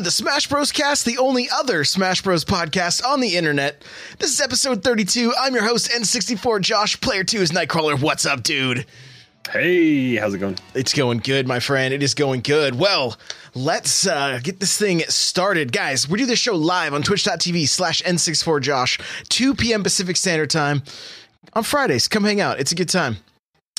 to the Smash Bros. Cast, the only other Smash Bros. podcast on the internet. This is episode 32. I'm your host, N64 Josh. Player 2 is Nightcrawler. What's up, dude? Hey, how's it going? It's going good, my friend. It is going good. Well, let's uh, get this thing started. Guys, we do this show live on twitch.tv slash N64Josh, 2 p.m. Pacific Standard Time on Fridays. Come hang out. It's a good time.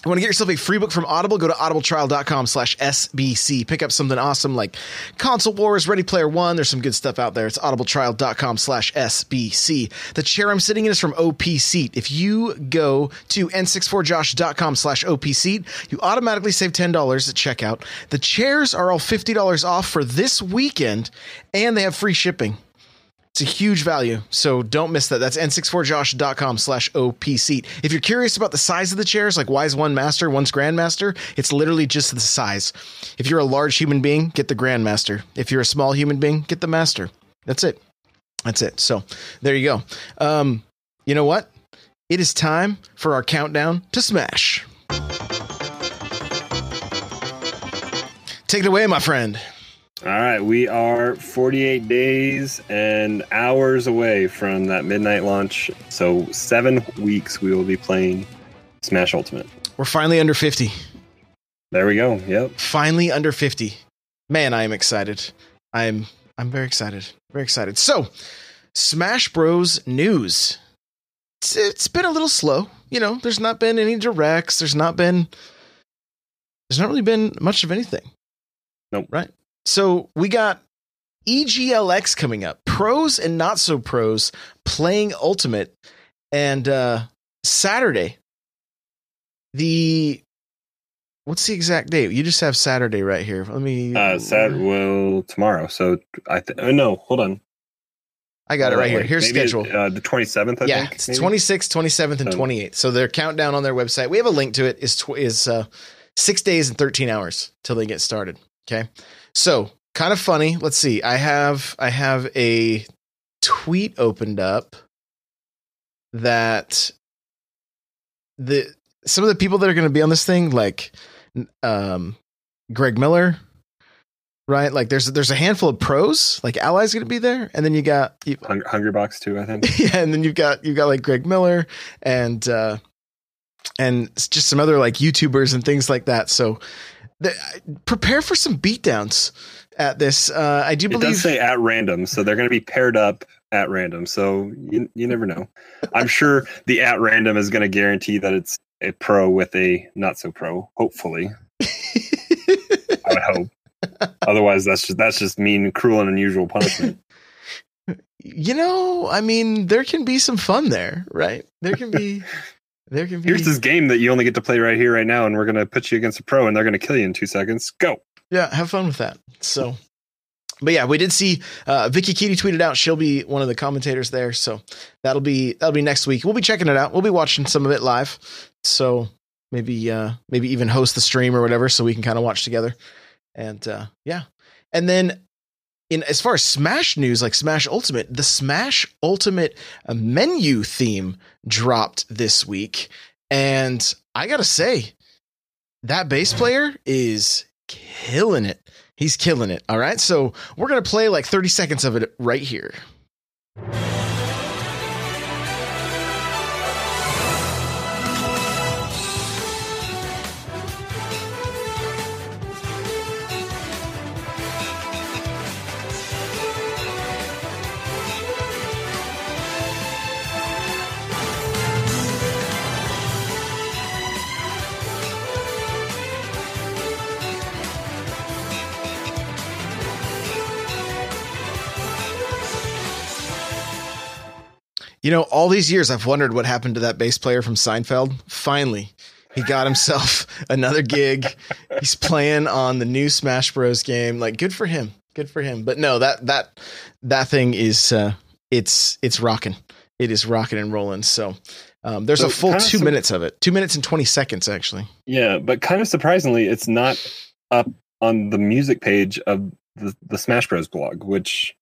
Want to get yourself a free book from Audible? Go to audibletrial.com slash SBC. Pick up something awesome like Console Wars, Ready Player One. There's some good stuff out there. It's audibletrial.com slash SBC. The chair I'm sitting in is from OP Seat. If you go to n64josh.com slash OP Seat, you automatically save $10 at checkout. The chairs are all $50 off for this weekend, and they have free shipping. It's a huge value, so don't miss that. That's n64josh.com slash OP seat. If you're curious about the size of the chairs, like why is one master, one's grandmaster, it's literally just the size. If you're a large human being, get the grandmaster. If you're a small human being, get the master. That's it. That's it. So there you go. Um, you know what? It is time for our countdown to Smash. Take it away, my friend. All right, we are 48 days and hours away from that midnight launch. So, seven weeks we will be playing Smash Ultimate. We're finally under 50. There we go. Yep. Finally under 50. Man, I am excited. I'm I'm very excited. Very excited. So, Smash Bros news. It's, it's been a little slow. You know, there's not been any directs. There's not been there's not really been much of anything. Nope. Right. So we got EGLX coming up, pros and not so pros playing Ultimate, and uh, Saturday. The what's the exact date? You just have Saturday right here. Let me. Uh, Sat well tomorrow. So I th- oh, no, hold on. I got it right here. Here's maybe, schedule. Uh, the 27th. I yeah, think, it's maybe? 26th, 27th, and So- 28th. So their countdown on their website. We have a link to it. Is tw- is uh, six days and 13 hours till they get started. Okay, so kind of funny. Let's see. I have I have a tweet opened up that the some of the people that are going to be on this thing, like um, Greg Miller, right? Like there's there's a handful of pros, like Ally's going to be there, and then you got you, Hung- Hungrybox too. I think. yeah, and then you've got you've got like Greg Miller and uh and just some other like YouTubers and things like that. So prepare for some beatdowns at this. Uh I do believe It does say at random, so they're going to be paired up at random. So you, you never know. I'm sure the at random is going to guarantee that it's a pro with a not so pro. Hopefully, I would hope. Otherwise, that's just that's just mean, cruel, and unusual punishment. you know, I mean, there can be some fun there, right? There can be there can be Here's this game that you only get to play right here, right now, and we're going to put you against a pro, and they're going to kill you in two seconds. Go. yeah, have fun with that. So, but yeah, we did see uh, VikkiKitty tweeted out she'll be one of the commentators there. So that'll be that'll be next week. We'll be checking it out. We'll be watching some of it live. So maybe uh, maybe even host the stream or whatever, so we can kind of watch together. And uh, yeah, and then in as far as Smash news, like Smash Ultimate, the Smash Ultimate menu theme dropped this week, and I gotta say, that bass player is killing it. He's killing it. All right, so we're gonna play like thirty seconds of it right here. You know, all these years I've wondered what happened to that bass player from Seinfeld. Finally, he got himself another gig. He's playing on the new Smash Bros game. Like good for him. Good for him. But no, that that that thing is uh it's it's rocking. It is rocking and rolling. So um, there's So a full two minutes of it. Two minutes and twenty seconds actually. Yeah, but kind of surprisingly, it's not up on the music page of the, the Smash Bros blog, which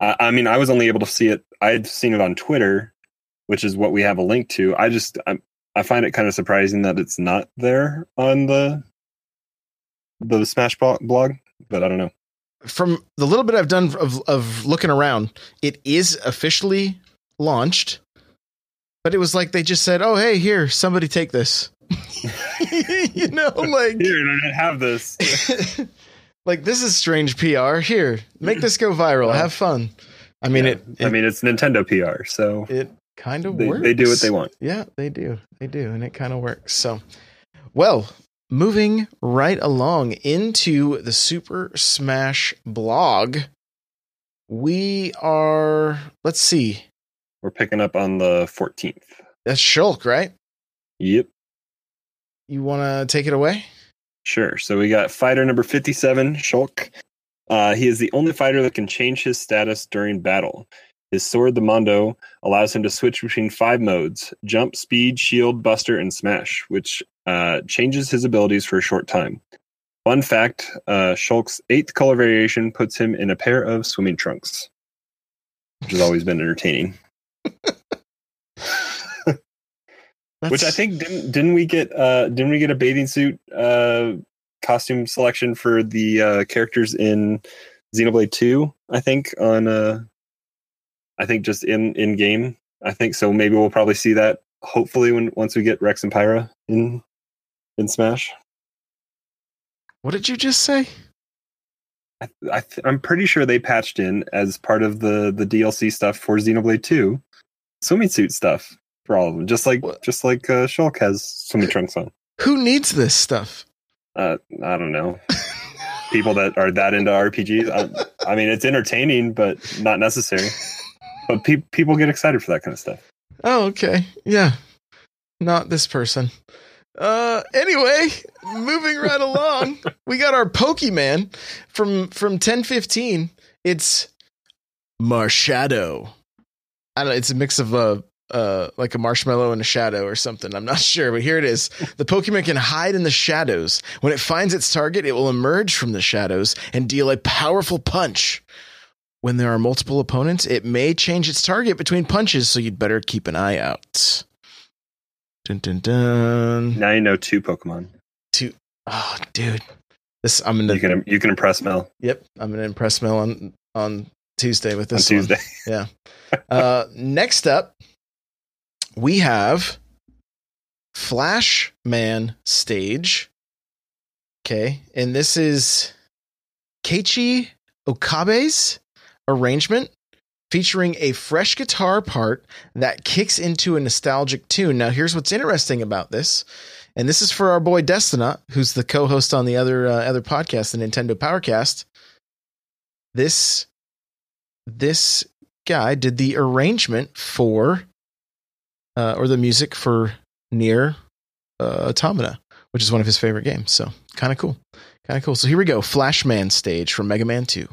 I, I mean, I was only able to see it. I had seen it on Twitter, which is what we have a link to. I just I, I find it kind of surprising that it's not there on the the Smash blog, but I don't know. from the little bit I've done of of looking around, it is officially launched. But it was like they just said, "Oh, hey, here, somebody take this." you know, like Here, I have this. like this is strange PR. Here, make this go viral. Have fun. I mean, Yeah. it, it. I mean, it's Nintendo PR, so it kind of they, works. they do what they want. Yeah, they do. They do, and it kind of works. So, well, moving right along into the Super Smash blog, we are. Let's see. We're picking up on the 14th. That's Shulk, right? Yep. You want to take it away? Sure. So we got fighter number 57, Shulk. Uh, he is the only fighter that can change his status during battle. His sword, the Monado, allows him to switch between five modes jump, speed, shield, buster, and smash, which uh, changes his abilities for a short time. Fun fact uh, Shulk's eighth color variation puts him in a pair of swimming trunks, which has always been entertaining. Which I think didn't didn't we get uh didn't we get a bathing suit uh costume selection for the uh characters in Xenoblade 2, I think on uh I think just in in game. I think so maybe we'll probably see that hopefully when once we get Rex and Pyra in in Smash. What did you just say? I, I th- I'm pretty sure they patched in as part of the the DLC stuff for Xenoblade 2 swimming suit stuff for all of them just like What? just like uh, Shulk has swimming trunks on. Who needs this stuff? Uh I don't know. people that are that into RPGs. I, I mean, it's entertaining, but not necessary. But pe- people get excited for that kind of stuff. Oh, okay. Yeah. Not this person. Uh anyway, moving right along. We got our Pokemon from from 1015. It's Marshadow. I don't it's a mix of a uh like a marshmallow in a shadow or something. I'm not sure, but here it is. The Pokemon can hide in the shadows. When it finds its target, it will emerge from the shadows and deal a powerful punch. When there are multiple opponents, it may change its target between punches, so you'd better keep an eye out. Dun dun dun. Now you know two Pokemon. Two. Oh, dude, this I'm gonna. You can you can impress Mel Yep, I'm gonna impress Mel on on Tuesday with on this one. Tuesday. Uh, next up, we have Flash Man stage. Okay, and this is Keiichi Okabe's arrangement featuring a fresh guitar part that kicks into a nostalgic tune. Now, here's what's interesting about this, and this is for our boy Destinot, who's the co-host on the other uh, other podcast, the Nintendo Powercast. This this guy did the arrangement for uh, or the music for NieR uh, automata which is one of his favorite games. So kind of cool. Kind of cool. So here we go. Flashman stage from mega man 2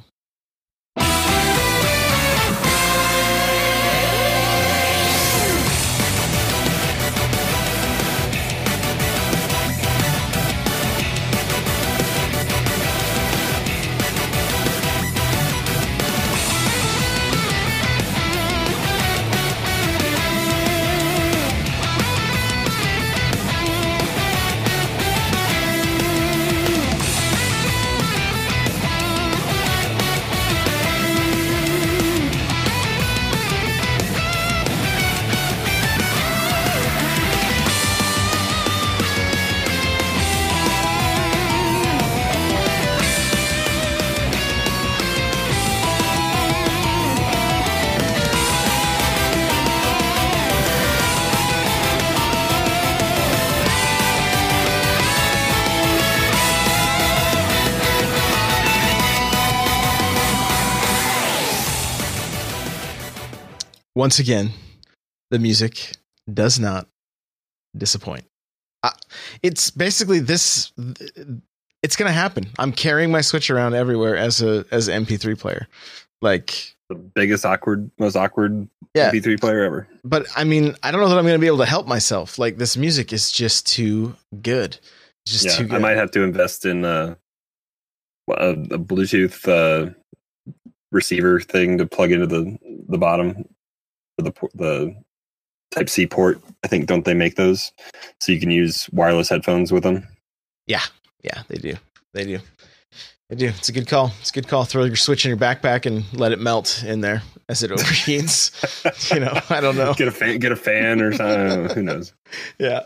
once again the music does not disappoint uh, it's basically this it's gonna happen i'm carrying my switch around everywhere as a as an mp3 player like The biggest awkward, most awkward Yeah. MP3 player ever. but I mean, I don't know that I'm going to be able to help myself. Like this music is just too good. Just yeah, too good. I might have to invest in uh, a, a Bluetooth uh, receiver thing to plug into the the bottom the the Type C port. I think don't they make those so you can use wireless headphones with them? yeah, yeah, they do. They do. I do. It's a good call. It's a good call. Throw your switch in your backpack and let it melt in there as it overheats. you know, I don't know. Get a fan, get a fan or something. Who knows? Yeah.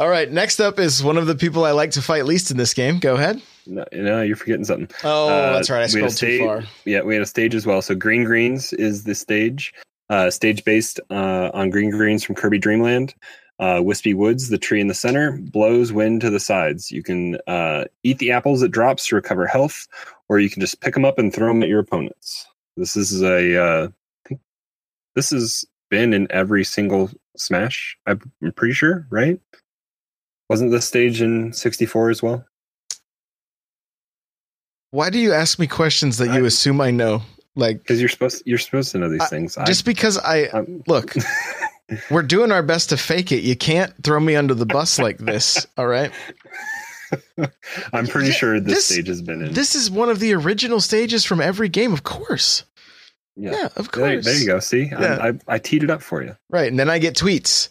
All right. Next up is one of the people I like to fight least in this game. Go ahead. No, no you're forgetting something. Oh, Uh, that's right. I we had a scrolled too far. Yeah, we had a stage as well. So Green Greens is the stage, uh, stage based uh, on Green Greens from Kirby Dreamland. Uh, Wispy Woods, the tree in the center, blows wind to the sides. You can uh, eat the apples it drops to recover health, or you can just pick them up and throw them at your opponents. This is a, uh, this has been in every single Smash. I'm pretty sure, right? Wasn't this stage in 64 as well? Why do you ask me questions that you I- assume I know? Like, Because you're supposed you're supposed to know these I- things. I- just because I I'm- look, we're doing our best to fake it. You can't throw me under the bus like this. All right. I'm pretty Yeah, sure this, this- stage has been in. This is one of the original stages from every game, of course. yeah. Yeah, of There, course. there you go. See, Yeah. I, I, I teed it up for you. Right, and then I get tweets.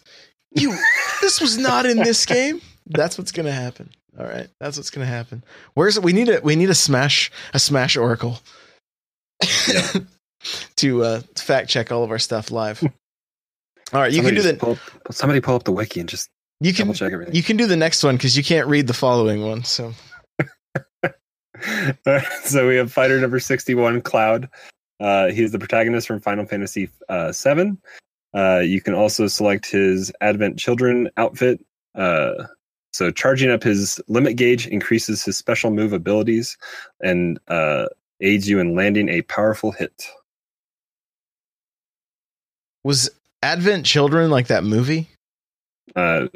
You, this was not in this game. That's what's gonna happen. All right, that's what's gonna happen. Where's we need a we need a smash a smash oracle Yeah. to uh, fact check all of our stuff live. All right, you somebody can do the pull, up- somebody pull up the wiki and just you can check everything. you can do the next one because you can't read the following one. So so we have fighter number 61, Cloud. Uh, he's the protagonist from Final Fantasy uh, VII. Uh, you can also select his Advent Children outfit. Uh, so charging up his limit gauge increases his special move abilities and uh, aids you in landing a powerful hit. was Advent Children like that movie? Uh,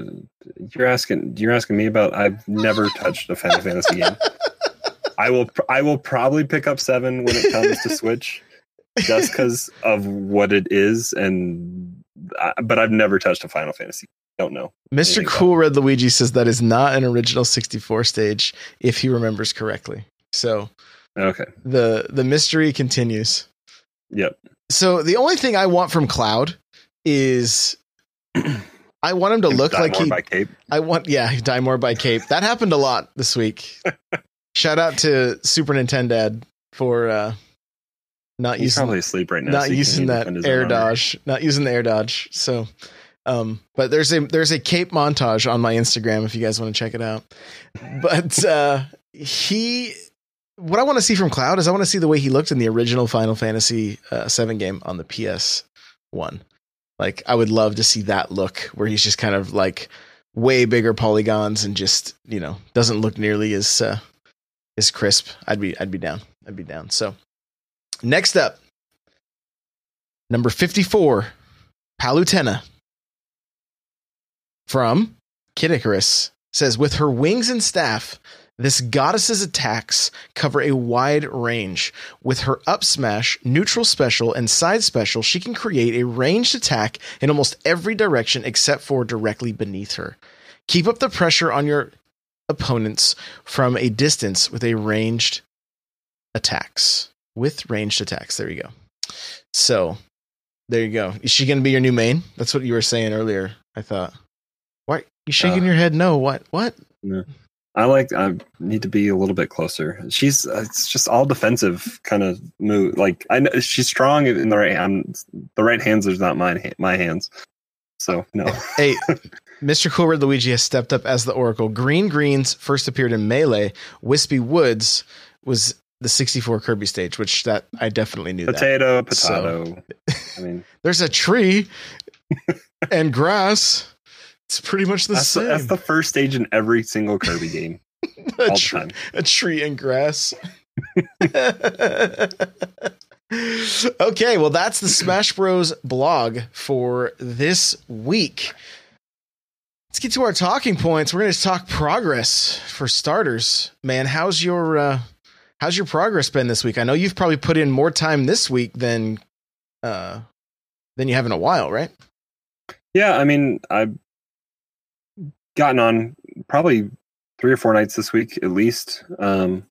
you're asking you're asking me about I've never touched a Final Fantasy game. I will I will probably pick up 7 when it comes to Switch just because of what it is and I, but I've never touched a Final Fantasy. Don't know. Mr. Cool Red Luigi says that is not an original 64 stage if he remembers correctly. So Okay. the the mystery continues. Yep. So the only thing I want from Cloud is I want him to look Die like more he by Cape. I want yeah, die more by Cape. That happened a lot this week. Shout out to Super Nintendo for uh not He's using probably asleep right now. not so using that air dodge, not using the air dodge. So, um, but there's a there's a cape montage on my Instagram if you guys want to check it out. But uh, he, what I want to see from Cloud is I want to see the way he looked in the original Final Fantasy uh, Seven game on the PS One. Like I would love to see that look where he's just kind of like way bigger polygons and just you know doesn't look nearly as uh, as crisp. I'd be I'd be down. I'd be down. So next up, number fifty four, Palutena from Kid Icarus says with her wings and staff. This goddess's attacks cover a wide range. With her up smash, neutral special, and side special, she can create a ranged attack in almost every direction except for directly beneath her. Keep up the pressure on your opponents from a distance with a ranged attacks. With ranged attacks. There you go. So, there you go. Is she going to be your new main? That's what you were saying earlier. I thought. Why you shaking Uh. your head? No. What? What? I like. I need to be a little bit closer. She's. uh, It's just all defensive kind of move. Like I know she's strong in the right hand. The right hands is not my my hands. So no. hey, Mr. Cool Red Luigi has stepped up as the Oracle. Green Greens first appeared in Melee. Wispy Woods was the 64 Kirby stage, which that I definitely knew that. Potato, So- potato. I mean, There's a tree and grass. It's pretty much the that's the, same. that's the first stage in every single Kirby game a, all the time. a tree and grass. okay, well, that's the Smash Bros. blog for this week. Let's get to our talking points. We're going to talk progress for starters. Man, how's your uh, how's your progress been this week? I know you've probably put in more time this week than uh, than you have in a while, right? Yeah, I mean, I've gotten on probably three or four nights this week at least. Um,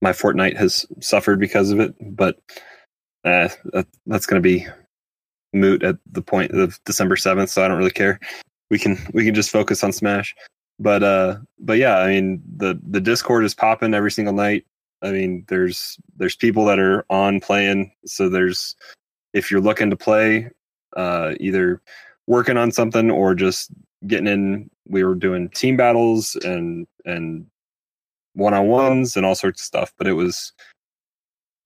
my Fortnite has suffered because of it, but uh, that's going to be moot at the point of December seventh, so I don't really care. We can we can just focus on Smash. But uh, but yeah, I mean the the Discord is popping every single night. I mean, there's there's people that are on playing. So there's if you're looking to play, uh, either working on something or just getting in. We were doing team battles and and one on ones and all sorts of stuff. But it was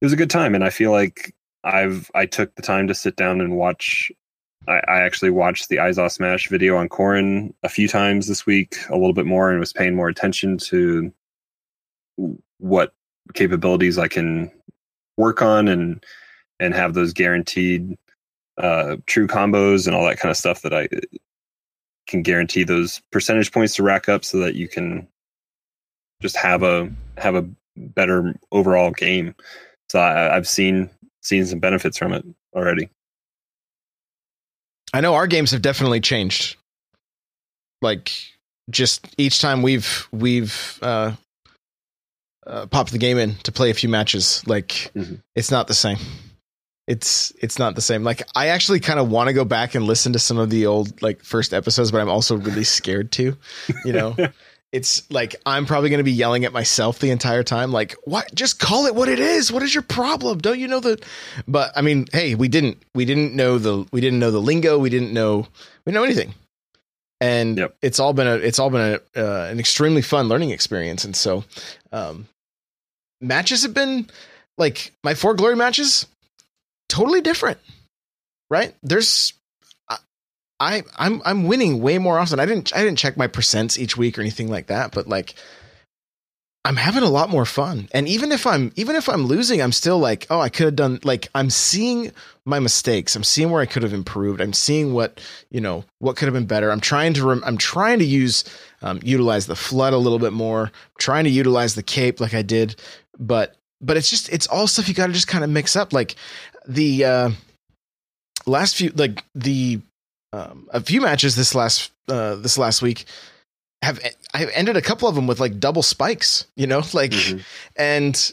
it was a good time, and I feel like I've I took the time to sit down and watch. I, I actually watched the Izaw's Smash video on Corrin a few times this week, a little bit more, and was paying more attention to what capabilities I can work on and and have those guaranteed uh, true combos and all that kind of stuff that I can guarantee those percentage points to rack up so that you can just have a have a better overall game. So I, I've seen seen some benefits from it already. I know our games have definitely changed. Like just each time we've we've uh, uh, popped the game in to play a few matches, like mm-hmm. it's not the same. It's it's not the same. Like I actually kind of want to go back and listen to some of the old like first episodes, but I'm also really scared to. You know, it's like I'm probably going to be yelling at myself the entire time. Like, what? Just call it what it is. What is your problem? Don't you know that? But I mean, hey, we didn't. We didn't know the. We didn't know the lingo. We didn't know. We didn't know anything. And yep. it's all been a. It's all been a, uh, an extremely fun learning experience. And so, um, matches have been like my For Glory matches, totally different. Right? There's I I'm I'm winning way more often. I didn't I didn't check my percents each week or anything like that, but like I'm having a lot more fun. And even if I'm even if I'm losing, I'm still like, oh, I could have done like I'm seeing my mistakes. I'm seeing where I could have improved. I'm seeing what, you know, what could have been better. I'm trying to rem- I'm trying to use um, utilize the flood a little bit more. I'm trying to utilize the cape like I did, but but it's just it's all stuff you got to just kind of mix up like the uh last few like the um, a few matches this last uh, this last week have I ended a couple of them with like double spikes, you know, like mm-hmm. and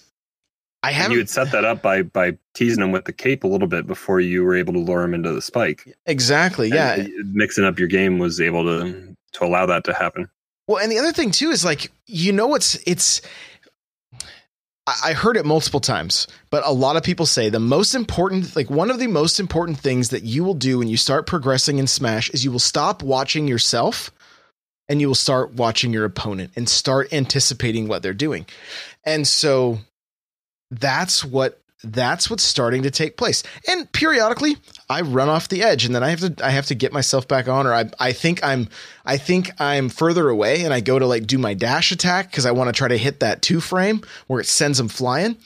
I have you had set that up by by teasing them with the cape a little bit before you were able to lure them into the spike. Exactly. Yeah. mixing up your game was able to to allow that to happen. Well, and the other thing too is like you know it's it's I heard it multiple times, but a lot of people say the most important, like one of the most important things that you will do when you start progressing in Smash is you will stop watching yourself and you will start watching your opponent and start anticipating what they're doing. And so that's what that's what's starting to take place. And periodically I run off the edge and then I have to I have to get myself back on or I I think I'm I think I'm further away and I go to like do my dash attack cuz I want to try to hit that 2 frame where it sends them flying.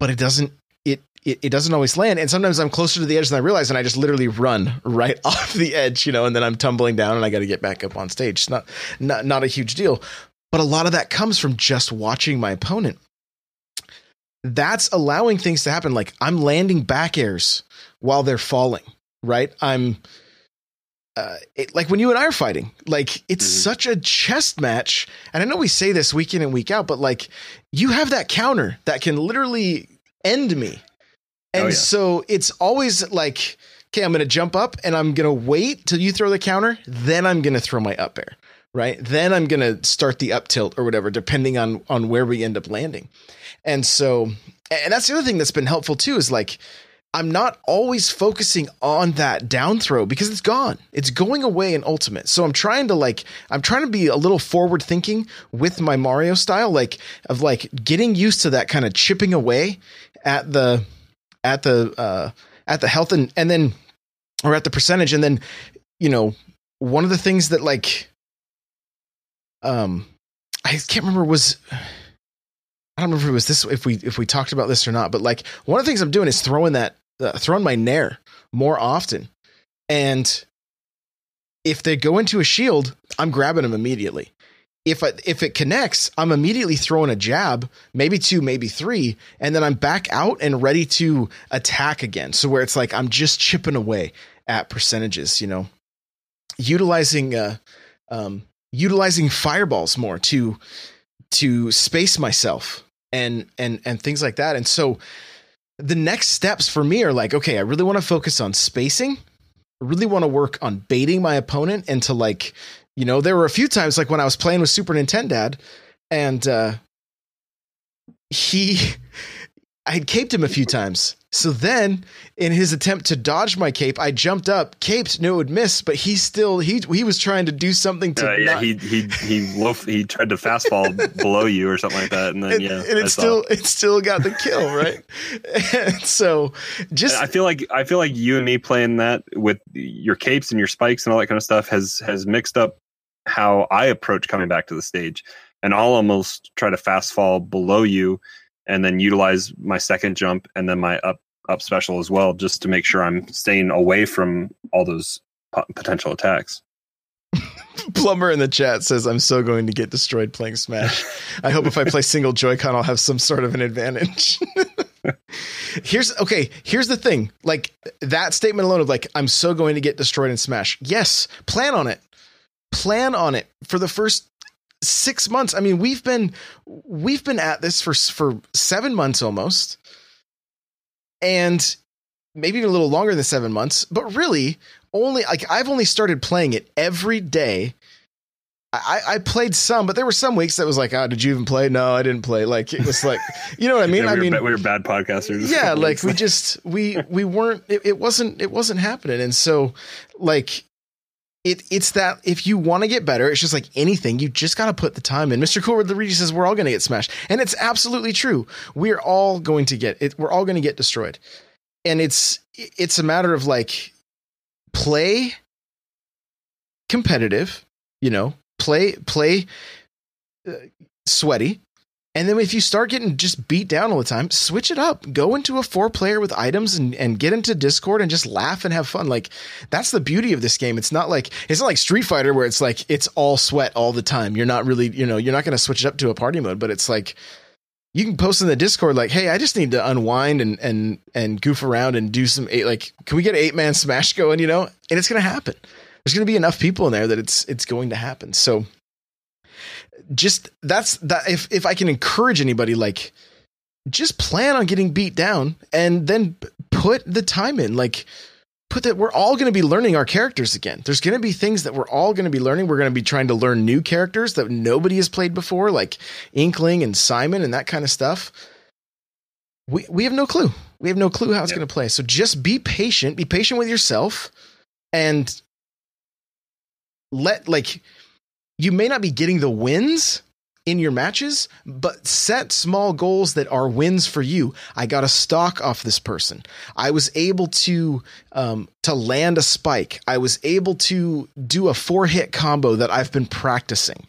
But it doesn't it, it it doesn't always land and sometimes I'm closer to the edge than I realize and I just literally run right off the edge, you know, and then I'm tumbling down and I got to get back up on stage. It's not not not a huge deal. But a lot of that comes from just watching my opponent that's allowing things to happen. Like I'm landing back airs while they're falling, right? I'm uh, it, like when you and I are fighting, like it's mm-hmm. such a chest match. And I know we say this week in and week out, but like you have that counter that can literally end me. And oh, yeah. so it's always like, okay, I'm going to jump up and I'm going to wait till you throw the counter. Then I'm going to throw my up air, right? Then I'm going to start the up tilt or whatever, depending on, on where we end up landing. And so, and that's the other thing that's been helpful too is like, I'm not always focusing on that down throw because it's gone. It's going away in ultimate. So I'm trying to like I'm trying to be a little forward thinking with my Mario style like of like getting used to that kind of chipping away at the at the uh at the health and and then or at the percentage and then you know one of the things that like um I can't remember was I don't remember if it was this if we if we talked about this or not, but like one of the things I'm doing is throwing that uh, throwing my nair more often, and if they go into a shield, I'm grabbing them immediately. If I, if it connects, I'm immediately throwing a jab, maybe two, maybe three, and then I'm back out and ready to attack again. So where it's like I'm just chipping away at percentages, you know, utilizing uh, um, utilizing fireballs more to to space myself and and and things like that. And so the next steps for me are like, okay, I really want to focus on spacing. I really want to work on baiting my opponent into like, you know, there were a few times like when I was playing with Super Nintendo and uh he I had caped him a few times. So then, in his attempt to dodge my cape, I jumped up, caped, no, it would miss, but he still he he was trying to do something to. Uh, yeah, not- he he he loaf, he tried to fast fall below you or something like that, and then and, yeah, and it still it still got the kill, right? and so just I feel like I feel like you and me playing that with your capes and your spikes and all that kind of stuff has has mixed up how I approach coming back to the stage, and I'll almost try to fast fall below you, and then utilize my second jump and then my up up special as well, just to make sure I'm staying away from all those po- potential attacks. Plumber in the chat says, I'm so going to get destroyed playing Smash. I hope if I play single Joy-Con, I'll have some sort of an advantage. here's okay, here's the thing. Like that statement alone of like, I'm so going to get destroyed in Smash. Yes, plan on it. Plan on it for the first six months. I mean, we've been we've been at this for for seven months almost. And maybe even a little longer than seven months, but really only like I've only started playing it every day. I, I played some, but there were some weeks that was like, oh, did you even play? No, I didn't play. Like it was like, you know what I mean? Yeah, I mean, ba- we were bad podcasters. yeah, like we just we we weren't. It, it wasn't it wasn't happening, and so like it it's that if you want to get better, it's just like anything. You just got to put the time in. Mr. Cool the Luigi says we're all going to get smashed, and it's absolutely true. We're all going to get it. We're all going to get destroyed, and it's it's a matter of like play competitive, you know, play play uh, sweaty. And then if you start getting just beat down all the time, switch it up. Go into a four player with items and, and get into Discord and just laugh and have fun. Like that's the beauty of this game. It's not like it's not like Street Fighter where it's like it's all sweat all the time. You're not really, you know, you're not going to switch it up to a party mode, but it's like you can post in the Discord like, "Hey, I just need to unwind and and and goof around and do some eight like can we get eight man smash going, you know?" And it's going to happen. There's going to be enough people in there that it's it's going to happen. So just that's that if if I can encourage anybody like just plan on getting beat down and then put the time in. Like put that we're all going to be learning our characters again. There's going to be things that we're all going to be learning. We're going to be trying to learn new characters that nobody has played before like inkling and simon and that kind of stuff. We we have no clue. We have no clue how it's Yep. going to play. So just be patient. Be patient with yourself and let like you may not be getting the wins in your matches, but set small goals that are wins for you. I got a stock off this person. I was able to um, to land a spike. I was able to do a four hit combo that I've been practicing.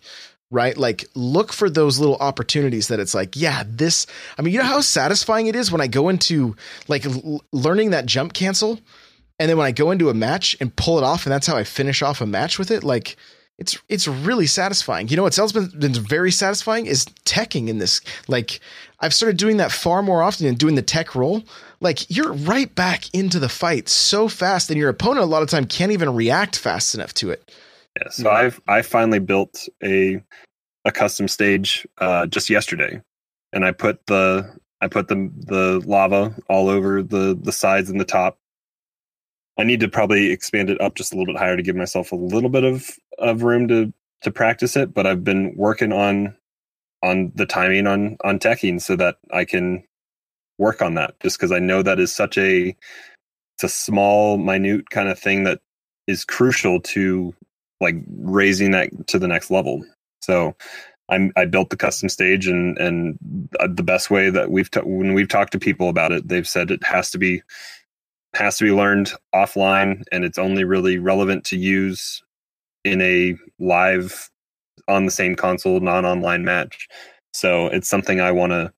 Right, like look for those little opportunities that it's like, yeah, this. I mean, you know how satisfying it is when I go into like l- learning that jump cancel, and then when I go into a match and pull it off, and that's how I finish off a match with it. Like, it's it's really satisfying. You know what's else been, been very satisfying is teching in this. Like I've started doing that far more often and doing the tech roll. Like you're right back into the fight so fast, and your opponent a lot of time can't even react fast enough to it. Yeah, so I've I finally built a a custom stage uh, just yesterday, and I put the I put the the lava all over the the sides and the top. I need to probably expand it up just a little bit higher to give myself a little bit of of room to to practice it. But I've been working on on the timing on on teching so that I can work on that. Just because I know that is such a it's a small, minute kind of thing that is crucial to like raising that to the next level. So I'm I built the custom stage and and uh, the best way that we've ta- when we've talked to people about it, they've said it has to be has to be learned offline and it's only really relevant to use in a live on the same console non-online match. So it's something I want to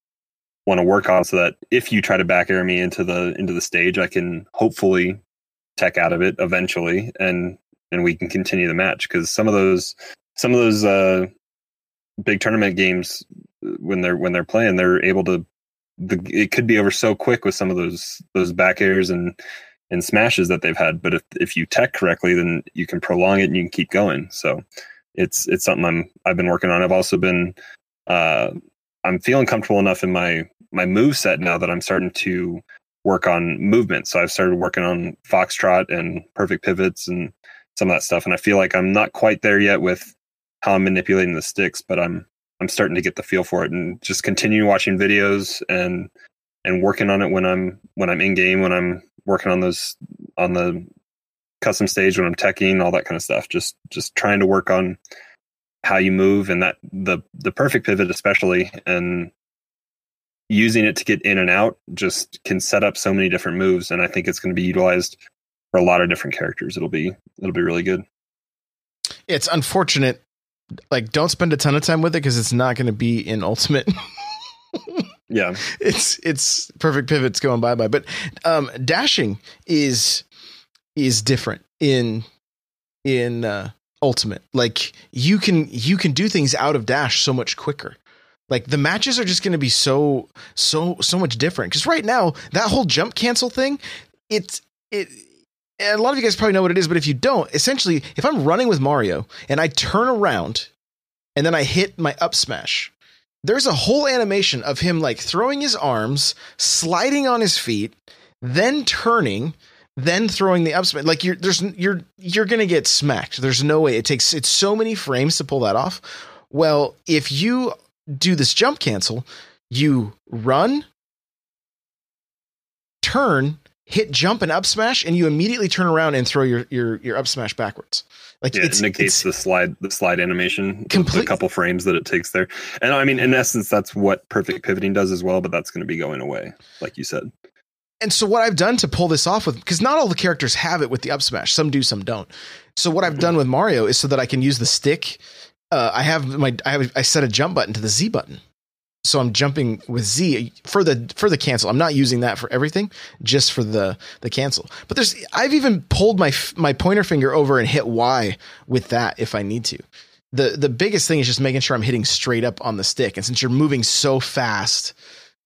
want to work on so that if you try to back air me into the into the stage, I can hopefully tech out of it eventually and and we can continue the match because some of those some of those uh big tournament games when they're when they're playing they're able to the it could be over so quick with some of those those back airs and smashes that they've had but if if you tech correctly then you can prolong it and you can keep going. So it's it's something i'm i've been working on. I've also been uh i'm feeling comfortable enough in my my move set now that i'm starting to work on movement. So i've started working on foxtrot and perfect pivots and some of that stuff and i feel like i'm not quite there yet with how i'm manipulating the sticks but i'm I'm starting to get the feel for it and just continue watching videos and and working on it when I'm when I'm in game when I'm working on those on the custom stage when I'm teching all that kind of stuff. Just just trying to work on how you move and that the the perfect pivot especially and using it to get in and out just can set up so many different moves and I think it's going to be utilized for a lot of different characters. It'll be it'll be really good. It's unfortunate like don't spend a ton of time with it because it's not going to be in ultimate yeah. It's it's perfect pivots going bye bye. But um dashing is is different in in uh ultimate. Like you can you can do things out of dash so much quicker. Like the matches are just going to be so so so much different. Because right now that whole jump cancel thing it's it and a lot of you guys probably know what it is, but if you don't, essentially, if I'm running with Mario and I turn around and then I hit my up smash, there's a whole animation of him like throwing his arms, sliding on his feet, then turning, then throwing the up. Like you're there's you're you're gonna get smacked. There's no way. It takes it's so many frames to pull that off. Well, if you do this jump cancel, you run, turn, hit jump and up smash, and you immediately turn around and throw your your your up smash backwards. Like yeah, it's, it negates it's, the slide the slide animation, Complete- the couple frames that it takes there. And I mean, in essence, that's what perfect pivoting does as well. But that's going to be going away, like you said. and so what I've done to pull this off with because not all the characters have it with the up smash. Some do, some don't. So what I've done with Mario is so that I can use the stick. Uh, I have my I have I set a jump button to the Z button. So I'm jumping with Z for the for the cancel. I'm not using that for everything, just for the the cancel. But there's I've even pulled my my pointer finger over and hit Y with that if I need to. The the biggest thing is just making sure I'm hitting straight up on the stick. And since you're moving so fast,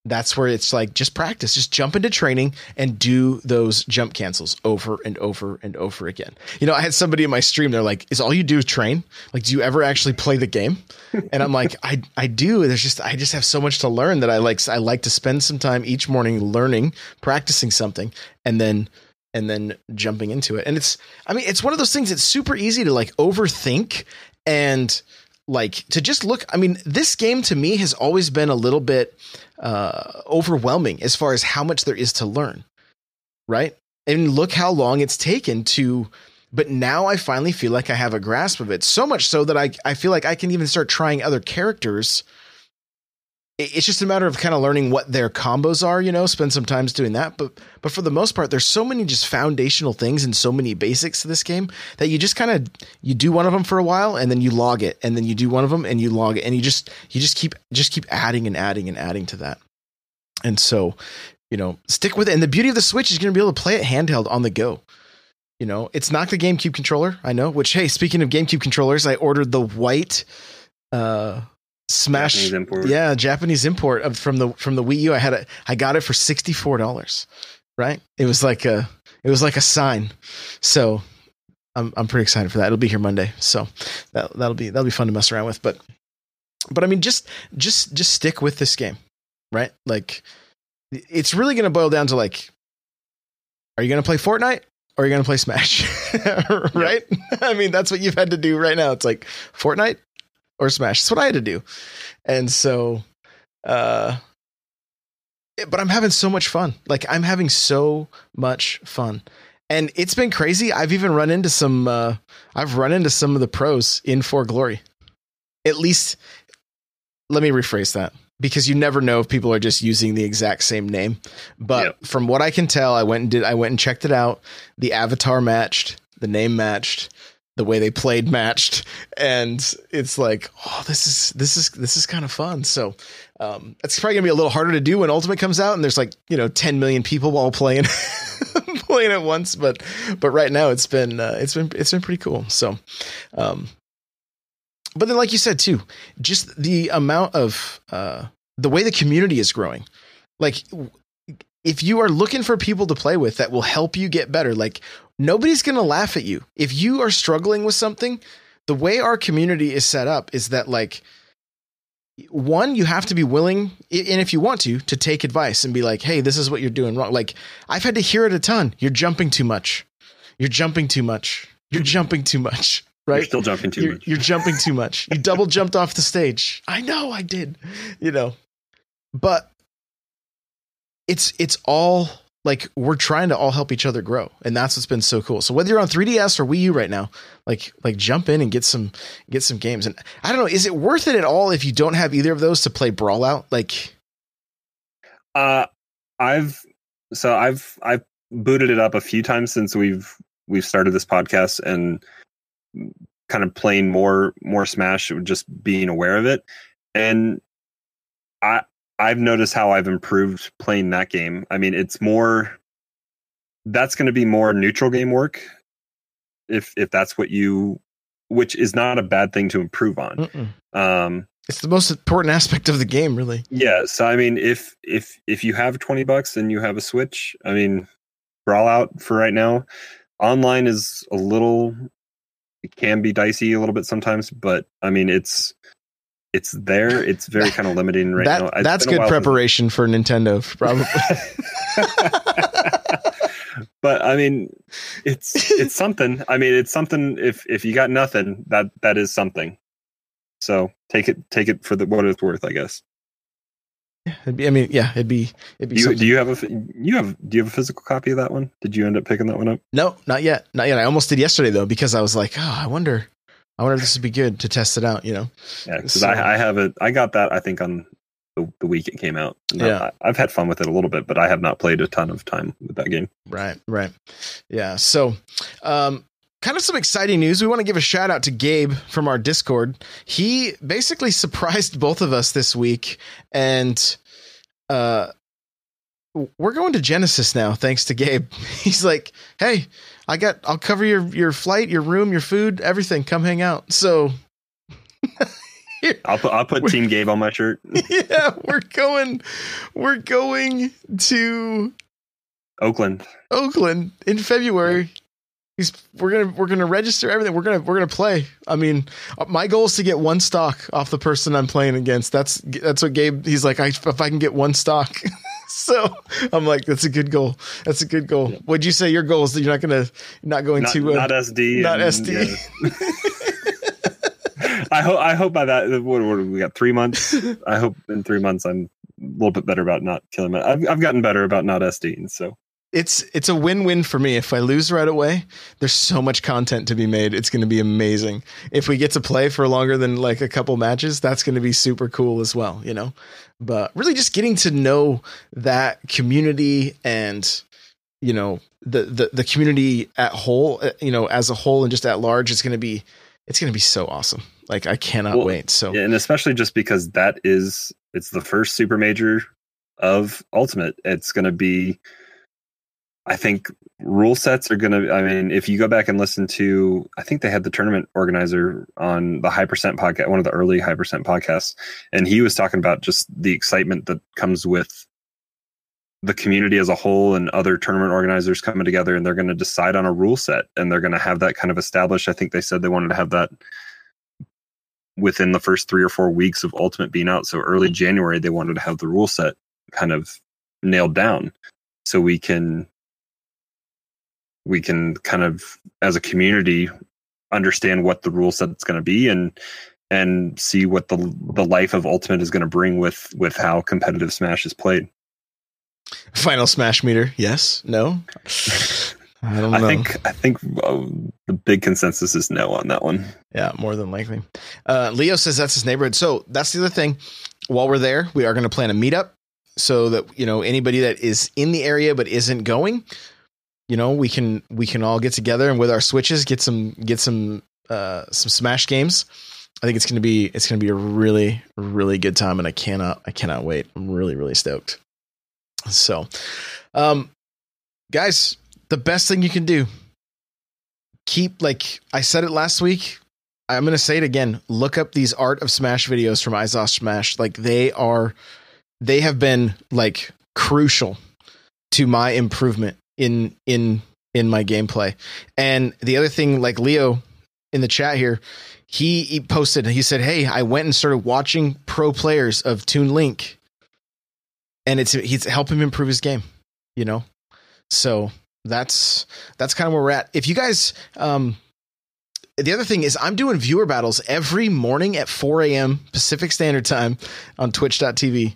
that's where it's like just practice, just jump into training and do those jump cancels over and over and over again. You know, I had somebody in my stream, they're like, Is all you do train? Like, do you ever actually play the game? And I'm like, I I do. There's just I just have so much to learn that I like I like to spend some time each morning learning, practicing something, and then and then jumping into it. And it's I mean, it's one of those things it's super easy to like overthink and like to just look i mean this game to me has always been a little bit uh overwhelming as far as how much there is to learn right? And look how long it's taken to but now i finally feel like i have a grasp of it. So much so that i i feel like i can even start trying other characters it's just a matter of kind of learning what their combos are you know spend some time doing that but but for the most part there's so many just foundational things and so many basics to this game that you just kind of you do one of them for a while and then you log it and then you do one of them and you log it and you just you just keep just keep adding and adding and adding to that. And so you know stick with it and the beauty of the switch is you're going to be able to play it handheld on the go. You know it's not the gamecube controller i know which hey speaking of gamecube controllers i ordered the white uh smash Japanese import. yeah japanese import of, from the from the wii u. I had it i got it for $64 right? It was like a it was like a sign. So i'm i'm pretty excited for that. It'll be here monday. So that that'll be that'll be fun to mess around with. But but i mean just just just stick with this game right? Like it's really going to boil down to like are you going to play fortnite or are you going to play smash? Right? I mean that's what you've had to do right now. It's like fortnite or smash. That's what i had to do. And so uh but i'm having so much fun. Like i'm having so much fun. And it's been crazy. I've even run into some uh i've run into some of the pros in for glory. At least let me rephrase that because you never know if people are just using the exact same name. But Yep. from what i can tell i went and did i went and checked it out. The avatar matched the name matched the way they played matched. And it's like oh this is this is this is kind of fun. So um it's probably gonna be a little harder to do when ultimate comes out and there's like you know 10 million people all playing playing at once. But but right now it's been uh, it's been it's been pretty cool. So um but then like you said too just the amount of uh the way the community is growing. Like if you are looking for people to play with that will help you get better like nobody's going to laugh at you if you are struggling with something the way our community is set up is that like one you have to be willing and if you want to to take advice and be like hey this is what you're doing wrong like i've had to hear it a ton you're jumping too much you're jumping too much you're jumping too much right? You're still jumping too you're, much. you're jumping too much. You double jumped off the stage. I know I did. You know. But it's it's all like we're trying to all help each other grow. And that's what's been so cool. So whether you're on 3DS or Wii U right now, like like jump in and get some get some games. And I don't know, is it worth it at all if you don't have either of those to play Brawlout? Like Uh, I've so I've I've booted it up a few times since we've we've started this podcast and kind of playing more more Smash, just being aware of it, and I I've noticed how I've improved playing that game. I mean, it's more that's going to be more neutral game work if if that's what you which is not a bad thing to improve on. mm-mm. Um it's the most important aspect of the game, really. yeah, so I mean, if if if you have twenty bucks and you have a Switch, I mean, Brawlout for right now. Online is a little, it can be dicey a little bit sometimes, but I mean, it's it's there. It's very kind of limiting right that, now. It's that's good while since- preparation for Nintendo, probably. but I mean, it's it's something. I mean, it's something. If if you got nothing, that that is something. So take it take it for the what it's worth, I guess. It'd be, I mean, yeah, it'd be it'd be Do you, do you have a you have do you have a physical copy of that one? Did you end up picking that one up? No, not yet. Not yet. I almost did yesterday though because I was like, oh, I wonder, I wonder if this would be good to test it out. You know? Yeah, because So- I, I have it. I got that. I think on the, the week it came out. And Yeah. I, I've had fun with it a little bit, but I have not played a ton of time with that game. Right. Right. Yeah. So, um, kind of some exciting news. We want to give a shout out to Gabe from our Discord. He basically surprised both of us this week, and uh, we're going to Genesis now, thanks to Gabe. He's like, "Hey, I got. I'll cover your your flight, your room, your food, everything. Come hang out." So. I'll put I'll put Team Gabe on my shirt. yeah, we're going we're going to Oakland. Oakland in February. He's we're gonna we're gonna register everything. We're gonna we're gonna play. I mean, uh, my goal is to get one stock off the person I'm playing against. That's that's what Gabe. He's like, I, if I can get one stock. so I'm like, that's a good goal. That's a good goal. What'd you say? Your goal is that you're not gonna not going Not, to uh, not SD. not and, SD. yeah. I hope I hope by that what, what we got three months. I hope in three months I'm a little bit better about not killing it. I've I've gotten better about not SDing. So it's it's a win-win for me. If I lose right away, there's so much content to be made. It's going to be amazing. If we get to play for longer than like a couple matches, that's going to be super cool as well, you know. But really just getting to know that community and you know, the the the community at whole, uh, you know, as a whole and just at large is going to be it's going to be so awesome. Like I cannot Well, wait. So Yeah, and especially just because that is it's the first super major of ultimate it's going to be i think rule sets are going to i mean if you go back and listen to i think they had the tournament organizer on the high percent podcast one of the early high percent podcasts and he was talking about just the excitement that comes with the community as a whole and other tournament organizers coming together and they're going to decide on a rule set and they're going to have that kind of established i think they said they wanted to have that within the first three or four weeks of Ultimate being out. So early January, they wanted to have the rule set kind of nailed down, so we can we can kind of as a community understand what the rule set's going to be and and see what the the life of Ultimate is going to bring with with how competitive Smash is played. final smash meter. Yes? No? I don't know. I think I think uh, the big consensus is no on that one. Yeah, more than likely. Uh, Leo says that's his neighborhood. So that's the other thing. While we're there, we are going to plan a meetup so that you know anybody that is in the area but isn't going, you know, we can we can all get together and with our switches get some get some uh, some Smash games. I think it's to be it's to be a really really good time, and I cannot I cannot wait. I'm really really stoked. So, um, guys, the best thing you can do keep like I said it last week. I'm gonna say it again. Look up these art of Smash videos from Izaw's Smash. Like they are, they have been like crucial to my improvement in in in my gameplay. And the other thing, like Leo in the chat here, he, he posted. He said, "Hey, I went and started watching pro players of Toon Link, and it's he's helping him improve his game. You know, so that's that's kind of where we're at. If you guys, um, the other thing is I'm doing viewer battles every morning at 4 a.m. Pacific Standard Time on twitch.tv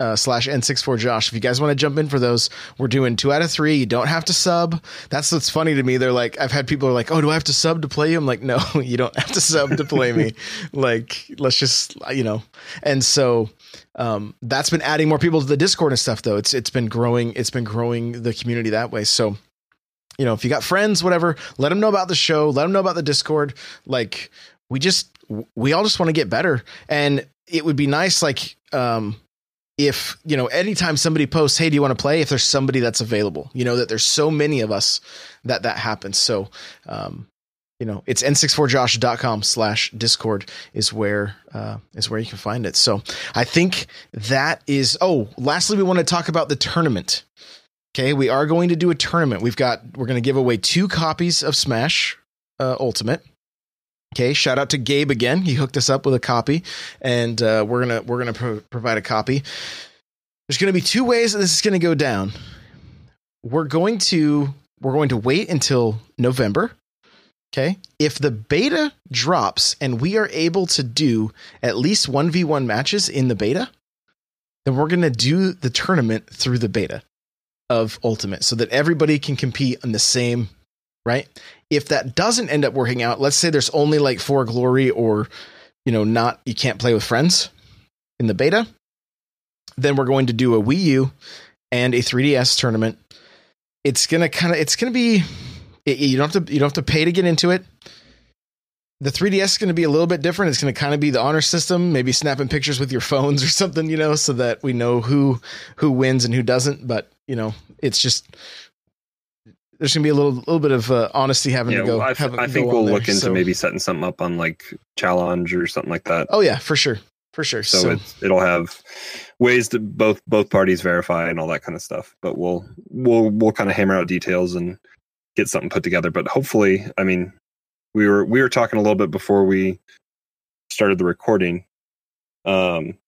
uh, slash N64 Josh. If you guys want to jump in for those, we're doing two out of three. You don't have to sub. That's what's funny to me. They're like, I've had people are like, oh, do I have to sub to play you? I'm like, no, you don't have to sub to play me. like, let's just, you know. And so um, that's been adding more people to the Discord and stuff, though. It's it's been growing. It's been growing the community that way. So, you know, if you got friends, whatever, let them know about the show. Let them know about the Discord. Like, we just we all just want to get better, and it would be nice, like, um, if you know anytime somebody posts hey do you want to play? if there's somebody that's available you know that there's so many of us that that happens. So um you know it's n64josh.com slash discord is where uh is where you can find it. So i think that is oh lastly we want to talk about the tournament. Okay we are going to do a tournament. We've got we're going to give away two copies of smash uh, ultimate Okay, shout out to Gabe again. He hooked us up with a copy, and uh, we're gonna we're gonna pro- provide a copy. There's gonna be two ways that this is gonna go down. We're going to we're going to wait until November. Okay, if the beta drops and we are able to do at least one v one matches in the beta, then we're gonna do the tournament through the beta of Ultimate, so that everybody can compete on the same right? If that doesn't end up working out, let's say there's only like For Glory or, you know, not, you can't play with friends in the beta, then we're going to do a Wii U and a 3DS tournament. It's going to kind of, it's going to be, you don't have to, you don't have to pay to get into it. The 3DS is going to be a little bit different. It's going to kind of be the honor system, maybe snapping pictures with your phones or something, you know, so that we know who who wins and who doesn't. But you know, it's just there's gonna be a little little bit of uh, honesty having yeah, to go. well, I, I think go we'll look there, into so- maybe setting something up on like Challonge or something like that. Oh yeah, for sure, for sure. so So, it's, it'll have ways to both both parties verify and all that kind of stuff. But we'll we'll we'll kind of hammer out details and get something put together. But hopefully, I mean, we were we were talking a little bit before we started the recording. Um,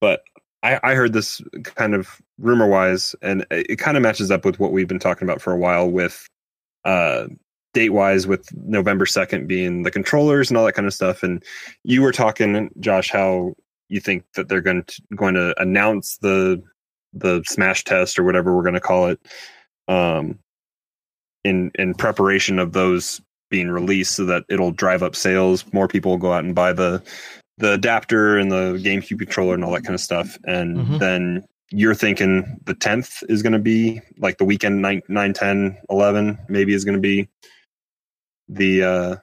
but I, I heard this kind of rumor wise, and it, kind of matches up with what we've been talking about for a while with uh date wise with November 2nd being the controllers and all that kind of stuff. And you were talking, Josh, how you think that they're going to going to announce the the smash test or whatever we're going to call it um in in preparation of those being released so that it'll drive up sales more people will go out and buy the the adapter and the GameCube controller and all that kind of stuff and Mhm. then you're thinking the 10th is going to be like the weekend 9, 9 10 11 maybe is going to be the uh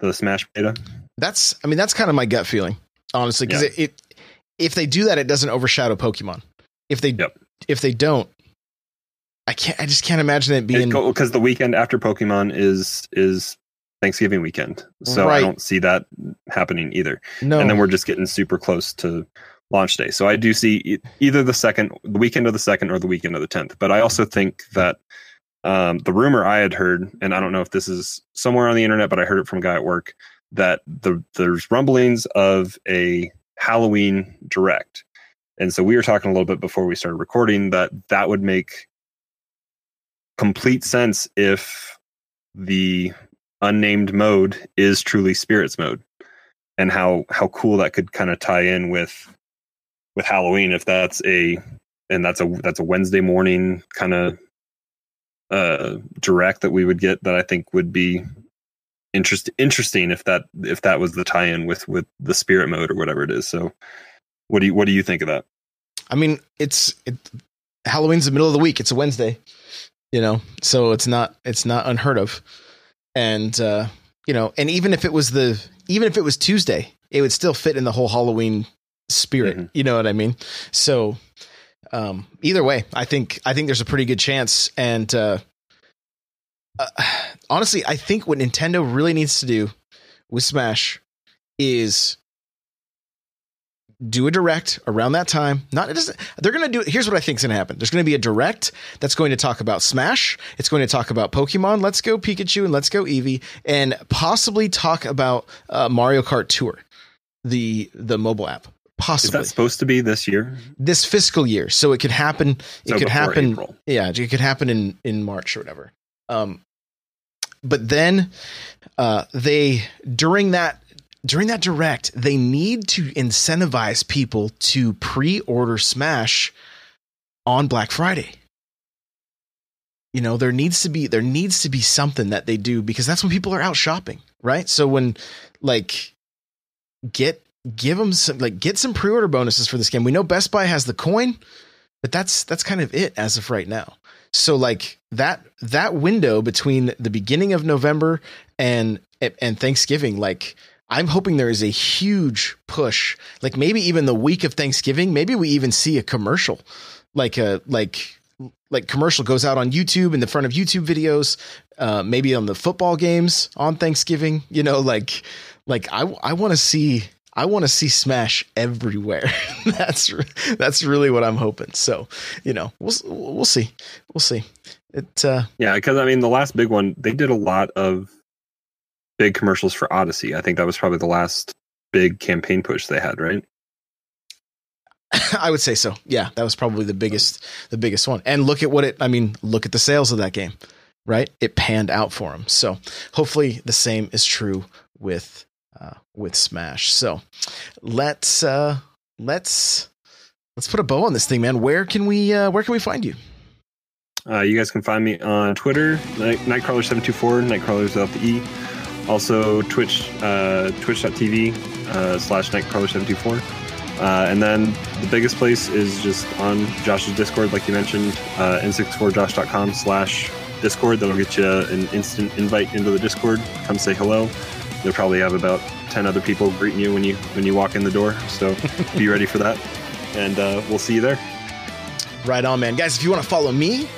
the smash beta that's I mean that's kind of my gut feeling, honestly, because Yeah. it, it if they do that, it doesn't overshadow Pokemon. If they Yep. if they don't, I can't. I just can't imagine it being. because the weekend after Pokemon is is Thanksgiving weekend, so Right. I don't see that happening either. no, And then we're just getting super close to launch day, so I do see either the second, the weekend of the second, or the weekend of the tenth. But I also think that um, the rumor I had heard, and I don't know if this is somewhere on the internet, but I heard it from a guy at work that the there's rumblings of a Halloween direct. And so we were talking a little bit before we started recording that that would make complete sense if the unnamed mode is truly spirits mode and how how cool that could kind of tie in with with Halloween if that's a and that's a that's a Wednesday morning kind of uh direct that we would get that I think would be interest interesting if that if that was the tie-in with with the spirit mode or whatever it is so what do you what do you think of that I mean, it's it, Halloween's the middle of the week. It's a Wednesday, you know, so it's not it's not unheard of. And uh, you know, and even if it was the even if it was Tuesday, it would still fit in the whole Halloween spirit. Mhm. You know what I mean? So um, either way, I think I think there's a pretty good chance. And uh, uh, honestly, I think what Nintendo really needs to do with Smash is do a direct around that time. Not it doesn't, they're going to do. Here's what I think is going to happen. There's going to be a direct that's going to talk about Smash. It's going to talk about Pokemon. Let's go Pikachu and Let's go Eevee, and possibly talk about uh, Mario Kart Tour, the the mobile app. is Possibly that supposed to be this year this fiscal year, so it could happen. It So could happen. April. Yeah, it could happen in in March or whatever. Um, but then uh, they during that during that direct they need to incentivize people to pre-order Smash on Black Friday. You know, there needs to be there needs to be something that they do because that's when people are out shopping, right? So when like get give them some like get some pre-order bonuses for this game. We know Best Buy has the coin, but that's that's kind of it as of right now. So like that that window between the beginning of November and and Thanksgiving, like I'm hoping there is a huge push, like maybe even the week of Thanksgiving, maybe we even see a commercial, like a like like commercial goes out on YouTube in the front of YouTube videos, uh, maybe on the football games on Thanksgiving. You know, like like I I want to see I want to see Smash everywhere. that's that's really what I'm hoping. So, you know, we'll we'll see, we'll see. It uh, yeah, because I mean, the last big one, they did a lot of big commercials for Odyssey. I think that was probably the last big campaign push they had, right? I would say so. Yeah, that was probably the biggest the biggest one. And look at what it I mean, look at the sales of that game, right? It panned out for them. So, hopefully the same is true with uh, with Smash. So let's uh, let's let's put a bow on this thing, man. Where can we uh, where can we find you? Uh, you guys can find me on Twitter, Night, Nightcrawler724, Nightcrawlers without the E. Also, Twitch, uh, twitch.tv uh, slash Nightcrawler724. Uh, and then the biggest place is just on Josh's Discord, like you mentioned, uh, n64josh.com slash Discord. That'll get you an instant invite into the Discord. Come say hello They'll probably have about 10 other people greeting you when you when you walk in the door so be ready for that and uh, we'll see you there right on man guys if you want to follow me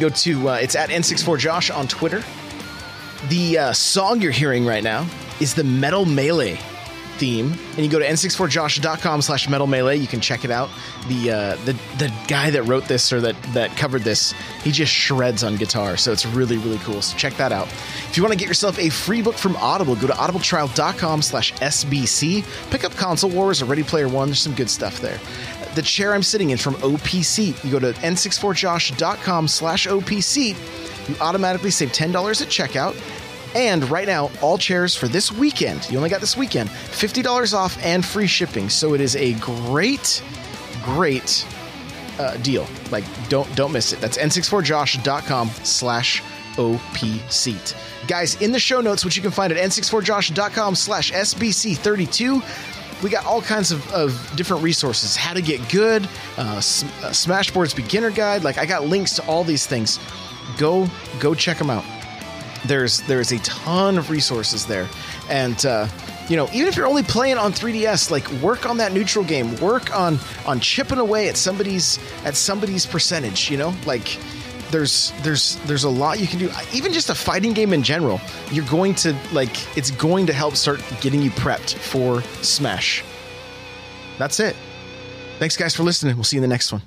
go to uh, it's at n64josh on twitter the uh, song you're hearing right now is the metal melee theme. And you go to n64josh.com slash metal melee. You can check it out. The uh, the the guy that wrote this or that that covered this he just shreds on guitar. So it's really really cool. So check that out. If you want to get yourself a free book from audible go to audibletrial.com slash sbc pick up console wars or ready player one. There's some good stuff there. The chair i'm sitting in from OPSeat you go to n64josh.com slash opc you automatically save $10 at checkout and right now, all chairs for this weekend, you only got this weekend, $50 off and free shipping. So it is a great, great uh, deal. Like, don't don't miss it. That's n64josh.com slash OP seat. Guys, in the show notes, which you can find at n64josh.com slash SBC32, we got all kinds of, of different resources. How to get good, uh, uh, Smashboards beginner guide. Like, I got links to all these things. Go, go check them out there's there's a ton of resources there. And uh, you know even if you're only playing on 3ds like work on that neutral game. Work on on chipping away at somebody's at somebody's percentage you know? Like there's there's there's a lot you can do. Even just a fighting game in general you're going to like it's going to help start getting you prepped for smash. That's it. Thanks guys for listening. We'll see you in the next one